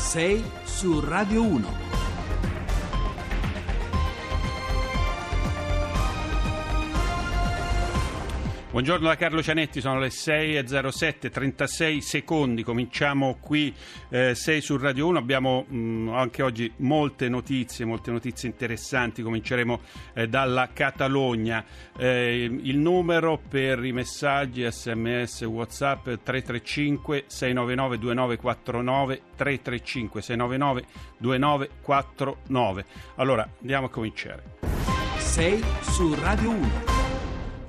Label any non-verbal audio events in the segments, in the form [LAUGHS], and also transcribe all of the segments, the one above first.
6 su Radio 1. Buongiorno da Carlo Cianetti, sono le 6.07, 36 secondi, cominciamo qui eh, 6 su Radio 1, abbiamo mh, anche oggi molte notizie, molte notizie interessanti, cominceremo eh, dalla Catalogna, eh, il numero per i messaggi sms whatsapp 335 699 2949 335 699 2949 allora andiamo a cominciare. 6 su Radio 1.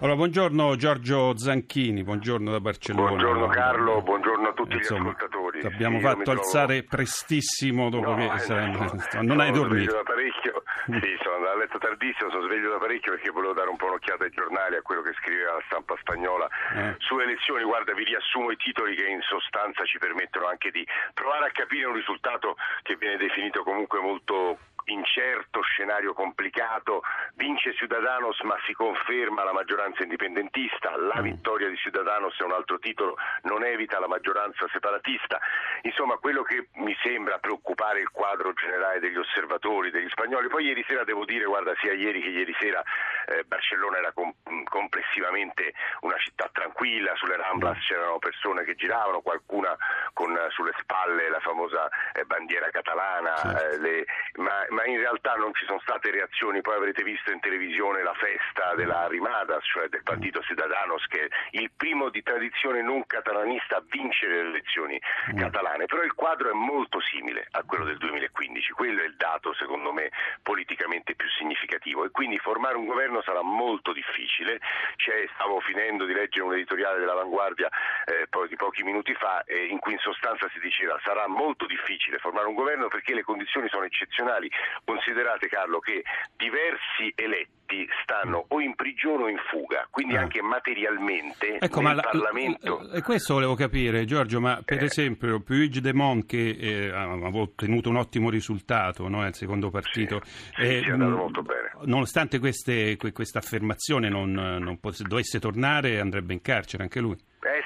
Allora, buongiorno Giorgio Zanchini, buongiorno da Barcellona. Buongiorno Carlo, buongiorno a tutti Insomma, gli ascoltatori. Ti abbiamo Sì, fatto mi trovo- alzare prestissimo dopo No, che eh, sarai- no, [LAUGHS] non hai dormito. da parecchio, sì, sono andato a letto tardissimo, sono sveglio da parecchio perché volevo dare un po' un'occhiata ai giornali, a quello che scriveva la stampa spagnola Eh. sulle elezioni. Guarda, vi riassumo i titoli che in sostanza ci permettono anche di provare a capire un risultato che viene definito comunque molto incerto, scenario complicato, vince Ciudadanos ma si conferma la maggioranza indipendentista, la vittoria di Ciudadanos è un altro titolo, non evita la maggioranza separatista, insomma quello che mi sembra preoccupare il quadro generale degli osservatori, degli spagnoli, poi ieri sera devo dire, guarda sia ieri che ieri sera eh, Barcellona era com- complessivamente una città tranquilla, sulle Ramblas c'erano persone che giravano, qualcuna con eh, sulle spalle la famosa eh, bandiera catalana, Certo. le- ma, ma in realtà non ci sono state reazioni, poi avrete visto in televisione la festa della Rimadas, cioè del partito Ciudadanos, che è il primo di tradizione non catalanista a vincere le elezioni catalane, però il quadro è molto simile a quello del 2015, quello è il dato secondo me politicamente più significativo. E quindi formare un governo sarà molto difficile, C'è- stavo finendo di leggere un editoriale dell'Avanguardia eh, di pochi minuti fa eh, in cui in sostanza si diceva sarà molto difficile formare un governo perché le condizioni sono eccezionali. Considerate Carlo che diversi eletti stanno o in prigione o in fuga, quindi Ah. anche materialmente Ecco, ma la- Parlamento. e questo volevo capire, Giorgio, ma per Eh. esempio Puig de Mon che eh, ha ottenuto un ottimo risultato, no? il secondo partito, Sì, sì, è andato molto bene. nonostante queste- que- questa affermazione non, non poss- dovesse tornare andrebbe in carcere anche lui. Eh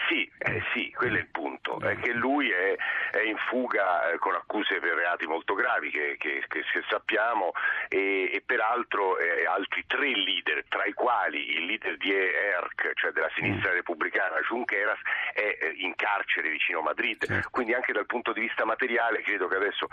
eh sì, quello è il punto, è che lui è, è in fuga eh, con accuse per reati molto gravi che, che- che- sappiamo e, e peraltro eh, altri tre leader, tra i quali il leader di ERC, cioè della sinistra repubblicana, Junqueras, è eh, in carcere vicino a Madrid, quindi anche dal punto di vista materiale credo che adesso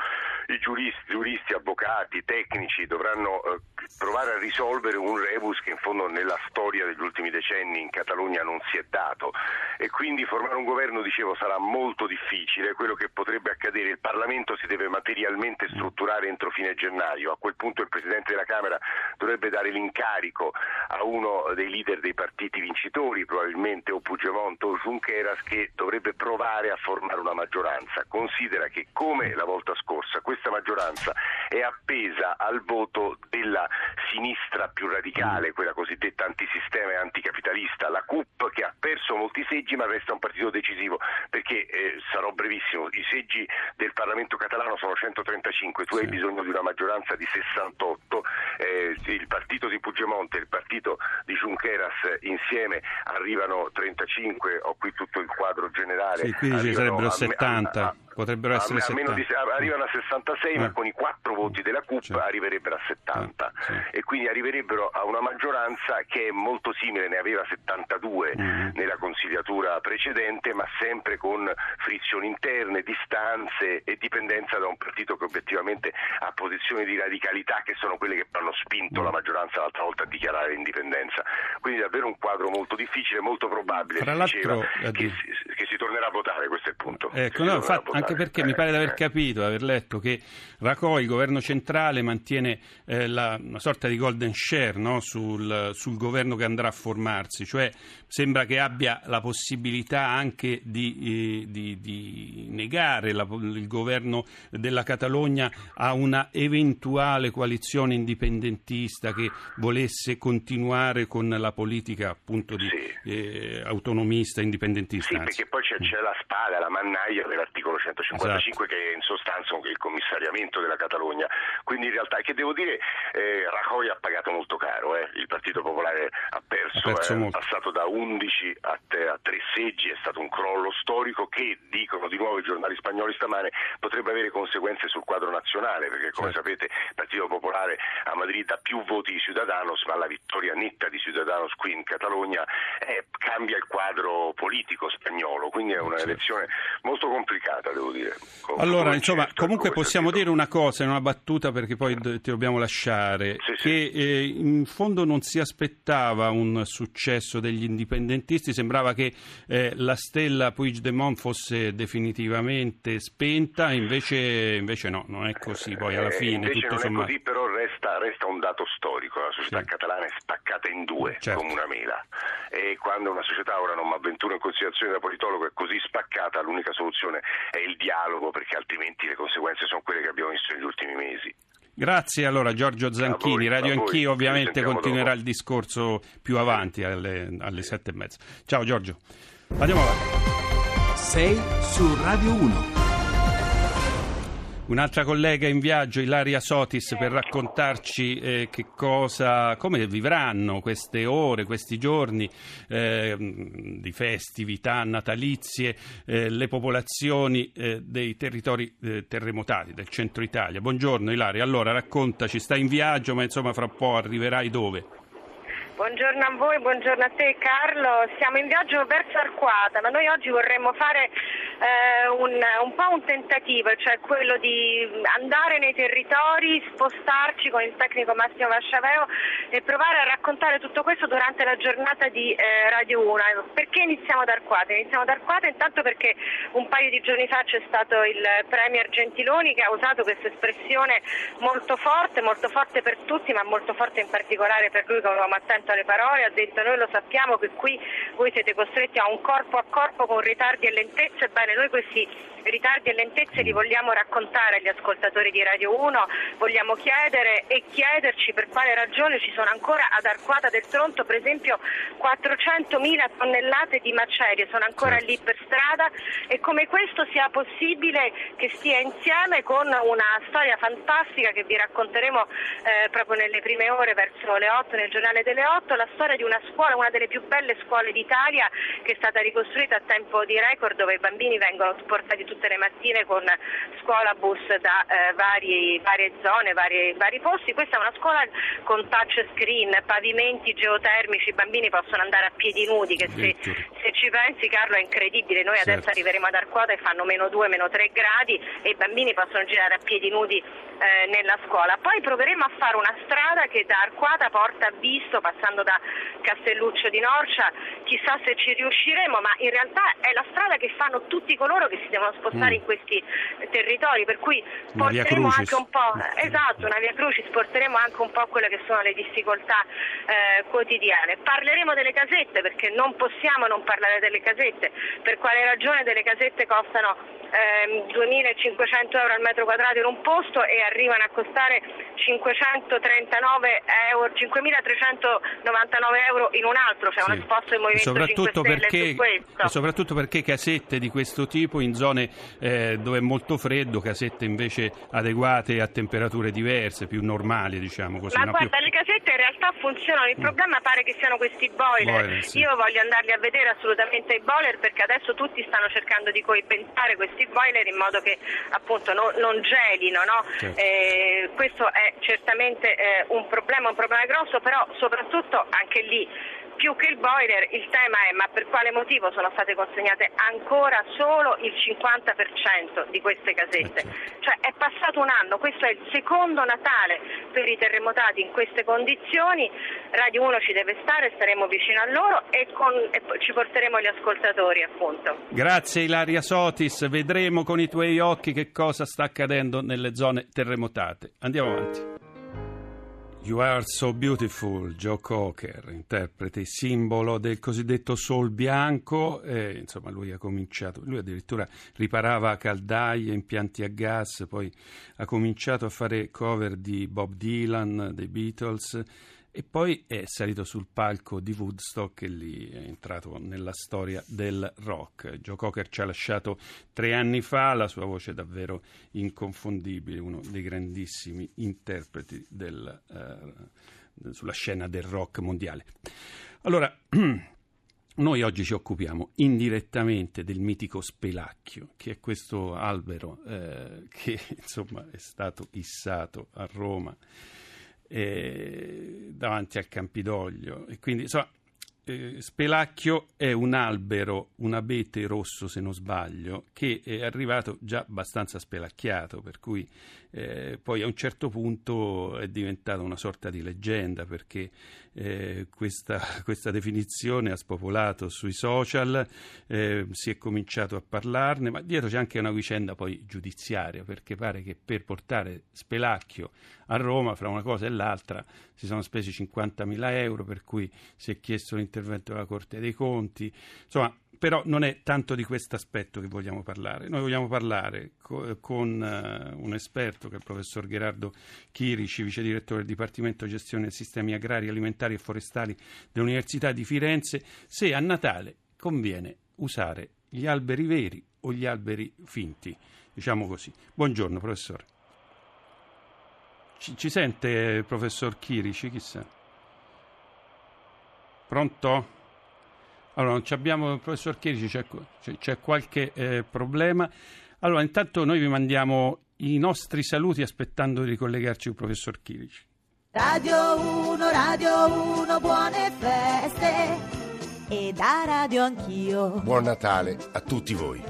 i giuristi, giuristi avvocati, tecnici dovranno eh, provare a risolvere un rebus che in fondo nella storia degli ultimi decenni in Catalogna non si è dato. E quindi formare un governo, dicevo, sarà molto difficile. Quello che potrebbe accadere, il Parlamento si deve materialmente strutturare entro fine gennaio. A quel punto il Presidente della Camera dovrebbe dare l'incarico a uno dei leader dei partiti vincitori, probabilmente o Puigdemont o Junqueras, che dovrebbe provare a formare una maggioranza. Considera che, come la volta scorsa, questa maggioranza è appesa al voto della sinistra più radicale, quella cosiddetta antisistema e anticapitalista, la CUP, che ha perso molti seggi ma resta un partito decisivo, perché eh, sarò brevissimo, i seggi del Parlamento catalano sono 135, tu hai bisogno di una maggioranza di 68, eh, il partito di Puigdemont e il partito di Junqueras insieme arrivano 35, ho qui tutto il quadro generale. Sì, quindi ci sarebbero a me- 70, a- a- potrebbero a- essere a meno di- 70. arrivano a 66, ma Eh. con i quattro voti della CUP Certo. arriverebbero a 70 Eh, sì. e quindi arriverebbero a una maggioranza che è molto simile, ne aveva 72 Mhm. nella consigliatura precedente, ma sempre con frizioni interne, distanze e dipendenza da un partito che obiettivamente ha posizioni di radicalità che sono quelle che hanno spinto Mm. la maggioranza l'altra volta a dichiarare l'indipendenza. Quindi davvero un quadro molto difficile, molto probabile Fra si l'altro, diceva, eh, che, si, tornerà a votare, questo è il punto. Ecco, no, infatti, anche perché Eh, mi pare di aver eh. capito, di aver letto che Rajoy, il governo centrale, mantiene eh, la- una sorta di golden share no, sul, sul governo che andrà a formarsi, cioè sembra che abbia la possibilità anche di, eh, di- di negare la- il governo della Catalogna a una eventuale coalizione indipendentista che volesse continuare con la politica appunto di, Sì. eh, autonomista, indipendentista. Sì, c'è, c'è, la spada, la mannaia dell'articolo 155 esatto. che è in sostanza il commissariamento della Catalogna. Quindi in realtà, che devo dire, eh, Rajoy ha pagato molto caro, eh. il Partito Popolare ha perso, ha perso è passato da 11 a, te, a 3 seggi, è stato un crollo storico che, dicono di nuovo i giornali spagnoli stamane, potrebbe avere conseguenze sul quadro nazionale, perché come certo. sapete il Partito Popolare a Madrid ha più voti di Ciudadanos, ma la vittoria netta di Ciudadanos qui in Catalogna eh, cambia il quadro politico spagnolo, quindi è una certo. elezione molto complicata, devo dire. Con allora, insomma, comunque possiamo dire una cosa, in una battuta perché poi ti dobbiamo lasciare, sì, che sì. Eh, in fondo non si aspettava un successo degli indipendentisti, sembrava che eh, la stella Puigdemont fosse definitivamente spenta, invece, invece no, non è così poi alla eh, fine. Tutto sommato. così, però resta, resta, un dato storico, società sì. catalana è spaccata in due certo. come una mela e quando una società, ora non mi avventuro in considerazione da politologo, è così spaccata l'unica soluzione è il dialogo perché altrimenti le conseguenze sono quelle che abbiamo visto negli ultimi mesi. Grazie allora Giorgio Zanchini, voi, Radio Anch'io ovviamente continuerà dopo. il discorso più avanti alle, alle sette e mezza. Ciao Giorgio, andiamo avanti. Sei su Radio 1. Un'altra collega in viaggio, Ilaria Sotis, per raccontarci eh, che cosa, come vivranno queste ore, questi giorni eh, di festività natalizie eh, le popolazioni eh, dei territori eh, terremotati del centro Italia. Buongiorno Ilaria, allora raccontaci, stai in viaggio ma insomma fra un po' arriverai dove? Buongiorno a voi, buongiorno a te Carlo. Siamo in viaggio verso Arquata, ma noi oggi vorremmo fare eh, un, un, po' un tentativo, cioè quello di andare nei territori, spostarci con il tecnico Massimo Vasciaveo e provare a raccontare tutto questo durante la giornata di eh, Radio 1. Perché iniziamo da Arquata? Iniziamo da Arquata intanto perché un paio di giorni fa c'è stato il Premier Gentiloni che ha usato questa espressione molto forte, molto forte per tutti, ma molto forte in particolare per lui come uomo attento alle parole, ha detto noi lo sappiamo che qui voi siete costretti a un corpo a corpo con ritardi e lentezze, ebbene noi questi ritardi e lentezze li vogliamo raccontare agli ascoltatori di Radio 1, vogliamo chiedere e chiederci per quale ragione ci sono ancora ad Arquata del Tronto per esempio 400.000 tonnellate di macerie, sono ancora certo. lì per strada e come questo sia possibile che stia insieme con una storia fantastica che vi racconteremo eh, proprio nelle prime ore verso le 8 nel giornale delle 8, la storia di una scuola, una delle più belle scuole d'Italia che è stata ricostruita a tempo di record dove i bambini vengono sportati tutte le mattine con scuola bus da eh, vari, varie zone, vari, vari posti. Questa è una scuola con touch screen, pavimenti geotermici, i bambini possono andare a piedi nudi, che se, se ci pensi Carlo è incredibile, noi certo. adesso arriveremo ad Arquata e fanno meno 2, meno 3 gradi e i bambini possono girare a piedi nudi eh, nella scuola. Poi proveremo a fare una strada che da Arquata porta a Visto, passando da Castelluccio di Norcia, chissà se ci riusciremo, ma in realtà è la strada che fanno tutti coloro che si devono spostare mm. in questi territori, per cui porteremo anche un po', esatto, una via crucis, porteremo anche un po' quelle che sono le difficoltà eh, quotidiane. Parleremo delle casette perché non possiamo non parlare delle casette, per quale ragione delle casette costano eh, 2.500 euro al metro quadrato in un posto e arrivano a costare 539 euro, 5.399 euro in un altro, cioè sì. un esposto del Movimento soprattutto 5 Stelle perché, Soprattutto perché casette di questo tipo in zone eh, dove è molto freddo, casette invece adeguate a temperature diverse, più normali diciamo così. Ma no? guarda, più... le casette in realtà funzionano, il mm. problema pare che siano questi boiler. boiler sì. Io voglio andarli a vedere assolutamente i boiler perché adesso tutti stanno cercando di coibentare questi boiler in modo che appunto no, non gelino. No? Certo. Eh, questo è certamente eh, un problema, un problema grosso, però soprattutto anche lì più che il boiler il tema è ma per quale motivo sono state consegnate ancora solo il 50% di queste casette? Eh, certo. Cioè è passato un anno, questo è il secondo Natale per i terremotati in queste condizioni, Radio 1 ci deve stare, staremo vicino a loro e, con, e ci porteremo gli ascoltatori appunto. Grazie Ilaria Sotis, vedremo con i tuoi occhi che cosa sta accadendo nelle zone terremotate. Andiamo avanti. You Are So Beautiful, Joe Cocker, interprete simbolo del cosiddetto soul bianco, eh, insomma lui ha cominciato, lui addirittura riparava caldaie, impianti a gas, poi ha cominciato a fare cover di Bob Dylan, dei Beatles e poi è salito sul palco di Woodstock e lì è entrato nella storia del rock. Joe Cocker ci ha lasciato tre anni fa, la sua voce è davvero inconfondibile, uno dei grandissimi interpreti del, eh, sulla scena del rock mondiale. Allora, [CLEARS THROAT] noi oggi ci occupiamo indirettamente del mitico spelacchio, che è questo albero eh, [LAUGHS] che insomma è stato issato a Roma eh, davanti al Campidoglio. E quindi, insomma, eh, Spelacchio è un albero, un abete rosso se non sbaglio, che è arrivato già abbastanza spelacchiato, per cui eh, poi a un certo punto è diventata una sorta di leggenda perché eh, questa, [LAUGHS] questa, definizione ha spopolato sui social, eh, si è cominciato a parlarne, ma dietro c'è anche una vicenda poi giudiziaria perché pare che per portare Spelacchio a Roma fra una cosa e l'altra si sono spesi 50.000 euro per cui si è chiesto l'intervento della Corte dei Conti, insomma però non è tanto di questo aspetto che vogliamo parlare. Noi vogliamo parlare co- con uh, un esperto che è il professor Gerardo Chirici, vice direttore del Dipartimento Gestione dei Sistemi Agrari, Alimentari e Forestali dell'Università di Firenze, se a Natale conviene usare gli alberi veri o gli alberi finti, diciamo così. Buongiorno professore. Ci, ci sente professor Chirici, chissà? Pronto? Allora, non abbiamo il professor Chierici, c'è, c'è, c'è qualche eh, problema. Allora, intanto noi vi mandiamo i nostri saluti aspettando di ricollegarci il professor Chirici. Radio 1, Radio 1, buone feste e da radio anch'io. Buon Natale a tutti voi.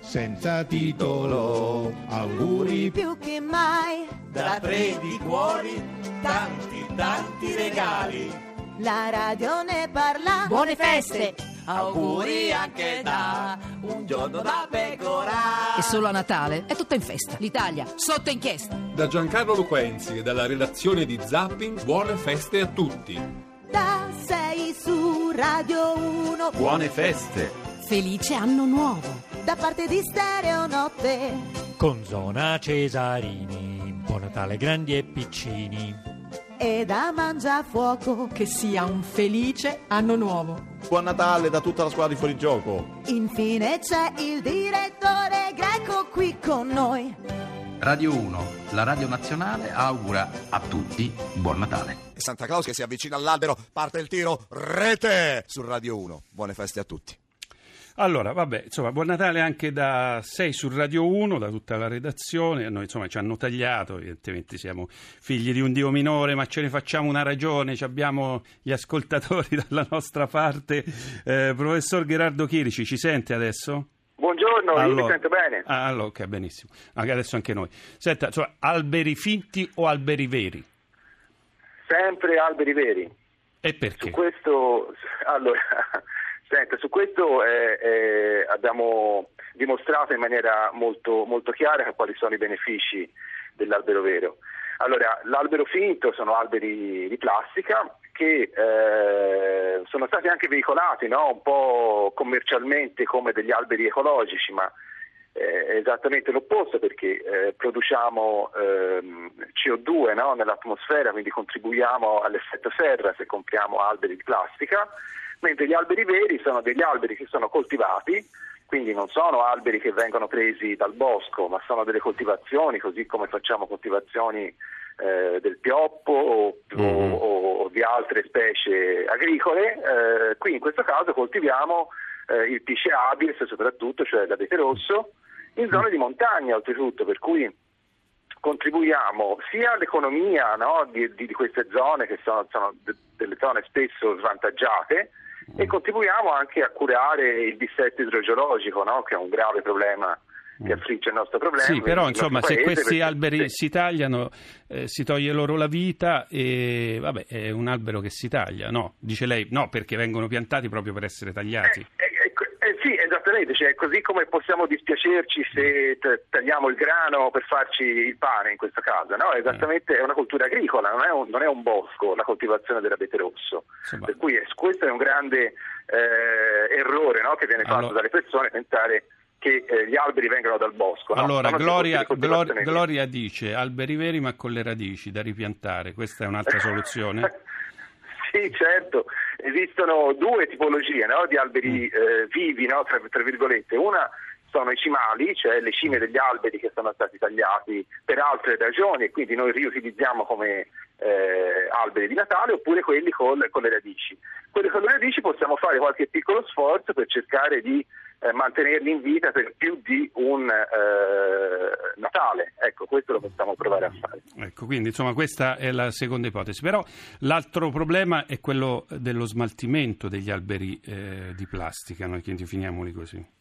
Senza titolo, auguri più che mai. Da tre di cuori, tanti, tanti regali la radio ne parla. Buone feste! Auguri anche da un giorno da pecora. E solo a Natale è tutta in festa. L'Italia sotto inchiesta. Da Giancarlo Luquenzi e dalla redazione di Zapping, buone feste a tutti. Da 6 su Radio 1. Buone feste. Felice anno nuovo. Da parte di Stereo Notte. Con Zona Cesarini. Buon Natale grandi e piccini e da mangiafuoco. Che sia un felice anno nuovo. Buon Natale da tutta la squadra di Fuorigioco. Infine c'è il direttore greco qui con noi. Radio 1, la radio nazionale, augura a tutti buon Natale. Santa Claus che si avvicina all'albero, parte il tiro, rete su Radio 1. Buone feste a tutti. Allora, vabbè, insomma, buon Natale anche da 6 su Radio 1, da tutta la redazione. Noi, insomma, ci hanno tagliato, evidentemente siamo figli di un dio minore, ma ce ne facciamo una ragione, abbiamo gli ascoltatori [LAUGHS] dalla nostra parte. Eh, professor Gerardo Chirici, ci sente adesso? Buongiorno, allora, io mi sento bene. Ah, allora, ok, benissimo. Anche adesso anche noi. Senta, insomma, alberi finti o alberi veri? Sempre alberi veri. E perché? Su questo, allora... Senta, su questo eh, eh, abbiamo dimostrato in maniera molto, molto chiara quali sono i benefici dell'albero vero. Allora, l'albero finto sono alberi di plastica che eh, sono stati anche veicolati no? un po' commercialmente come degli alberi ecologici, ma eh, è esattamente l'opposto perché eh, produciamo ehm, CO2 no? nell'atmosfera, quindi contribuiamo all'effetto serra se compriamo alberi di plastica mentre gli alberi veri sono degli alberi che sono coltivati, quindi non sono alberi che vengono presi dal bosco, ma sono delle coltivazioni, così come facciamo coltivazioni eh, del pioppo o, mm-hmm. o, o, di altre specie agricole. Eh, qui in questo caso coltiviamo eh, il Pisce abilis soprattutto, cioè l'abete rosso, in zone di montagna oltretutto, per cui contribuiamo sia all'economia no, di, di, queste zone che sono, sono de, delle zone spesso svantaggiate, e contribuiamo anche a curare il dissesto idrogeologico, no? che è un grave problema che affligge il nostro problema. Sì, però insomma, se questi perché... alberi si tagliano, eh, si toglie loro la vita e vabbè, è un albero che si taglia, no? Dice lei, no, perché vengono piantati proprio per essere tagliati. Eh, sì, esattamente, cioè, così come possiamo dispiacerci se tagliamo il grano per farci il pane in questo caso, no? esattamente è una cultura agricola, non è un, non è un bosco la coltivazione dell'abete rosso, Insomma. per cui questo è un grande eh, errore no? che viene fatto allora... dalle persone pensare che eh, gli alberi vengano dal bosco. no? Allora, Stanno Gloria, tutte le Glor- coltivazioni. Gloria dice alberi veri ma con le radici da ripiantare, questa è un'altra soluzione? [LAUGHS] Sì, certo, esistono due tipologie no, di alberi eh, vivi, no, tra, tra virgolette. Una sono i cimali, cioè le cime degli alberi che sono stati tagliati per altre ragioni e quindi noi riutilizziamo come eh, alberi di Natale, oppure quelli con, con le radici. Quelli con le radici possiamo fare qualche piccolo sforzo per cercare di eh, mantenerli in vita per più di un eh, Natale. Ecco, questo lo possiamo provare a fare. Ecco, quindi insomma questa è la seconda ipotesi. Però l'altro problema è quello dello smaltimento degli alberi eh, di plastica, noi che definiamoli così.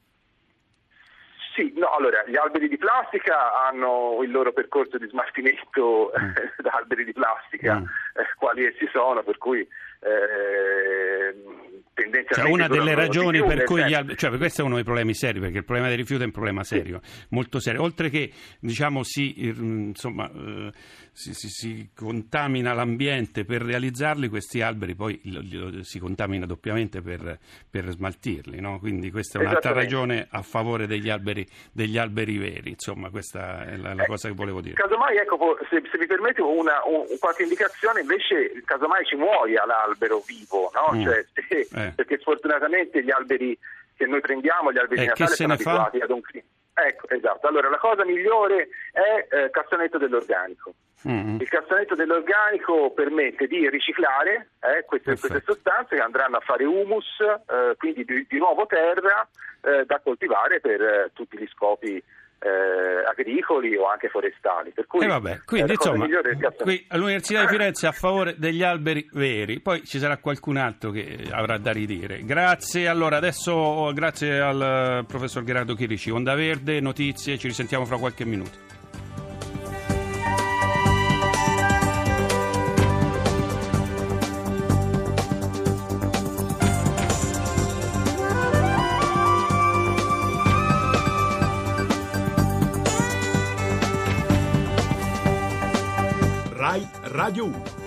Sì, no, allora, gli alberi di plastica hanno il loro percorso di smaltimento eh, [LAUGHS] da alberi di plastica, eh, quali essi sono, per cui eh. Cioè una delle ragioni per cui gli senso- alberi, cioè questo è uno dei problemi seri, perché il problema dei rifiuti è un problema serio, molto serio. Oltre che diciamo si, eh, insomma, eh, si, si- si contamina l'ambiente per realizzarli, questi alberi poi si contamina doppiamente per, per smaltirli, no? Quindi questa è un'altra ragione a favore degli alberi, degli alberi veri, insomma questa è la, la cosa che volevo dire. Casomai, ecco, se, se mi permette una, un- qualche indicazione, invece, casomai ci muoia l'albero vivo, no? Mm. Cioè, se- [LAUGHS] Eh. perché sfortunatamente gli alberi che noi prendiamo, gli alberi Eh, di Natale, sono ne fa? abituati ad un clima. Ecco, esatto. Allora, la cosa migliore è eh, cassonetto dell'organico. Mm. Il cassonetto dell'organico permette di riciclare eh, queste, queste sostanze che andranno a fare humus, eh, quindi di, di nuovo terra eh, da coltivare per eh, tutti gli scopi eh, agricoli o anche forestali. Per cui E vabbè, quindi eh, insomma, qui all'Università di Firenze a favore degli alberi veri, poi ci sarà qualcun altro che avrà da ridire. Grazie, allora adesso grazie al eh, professor Gerardo Chirici, Onda Verde, notizie, ci risentiamo fra qualche minuto. Rai Radio 1.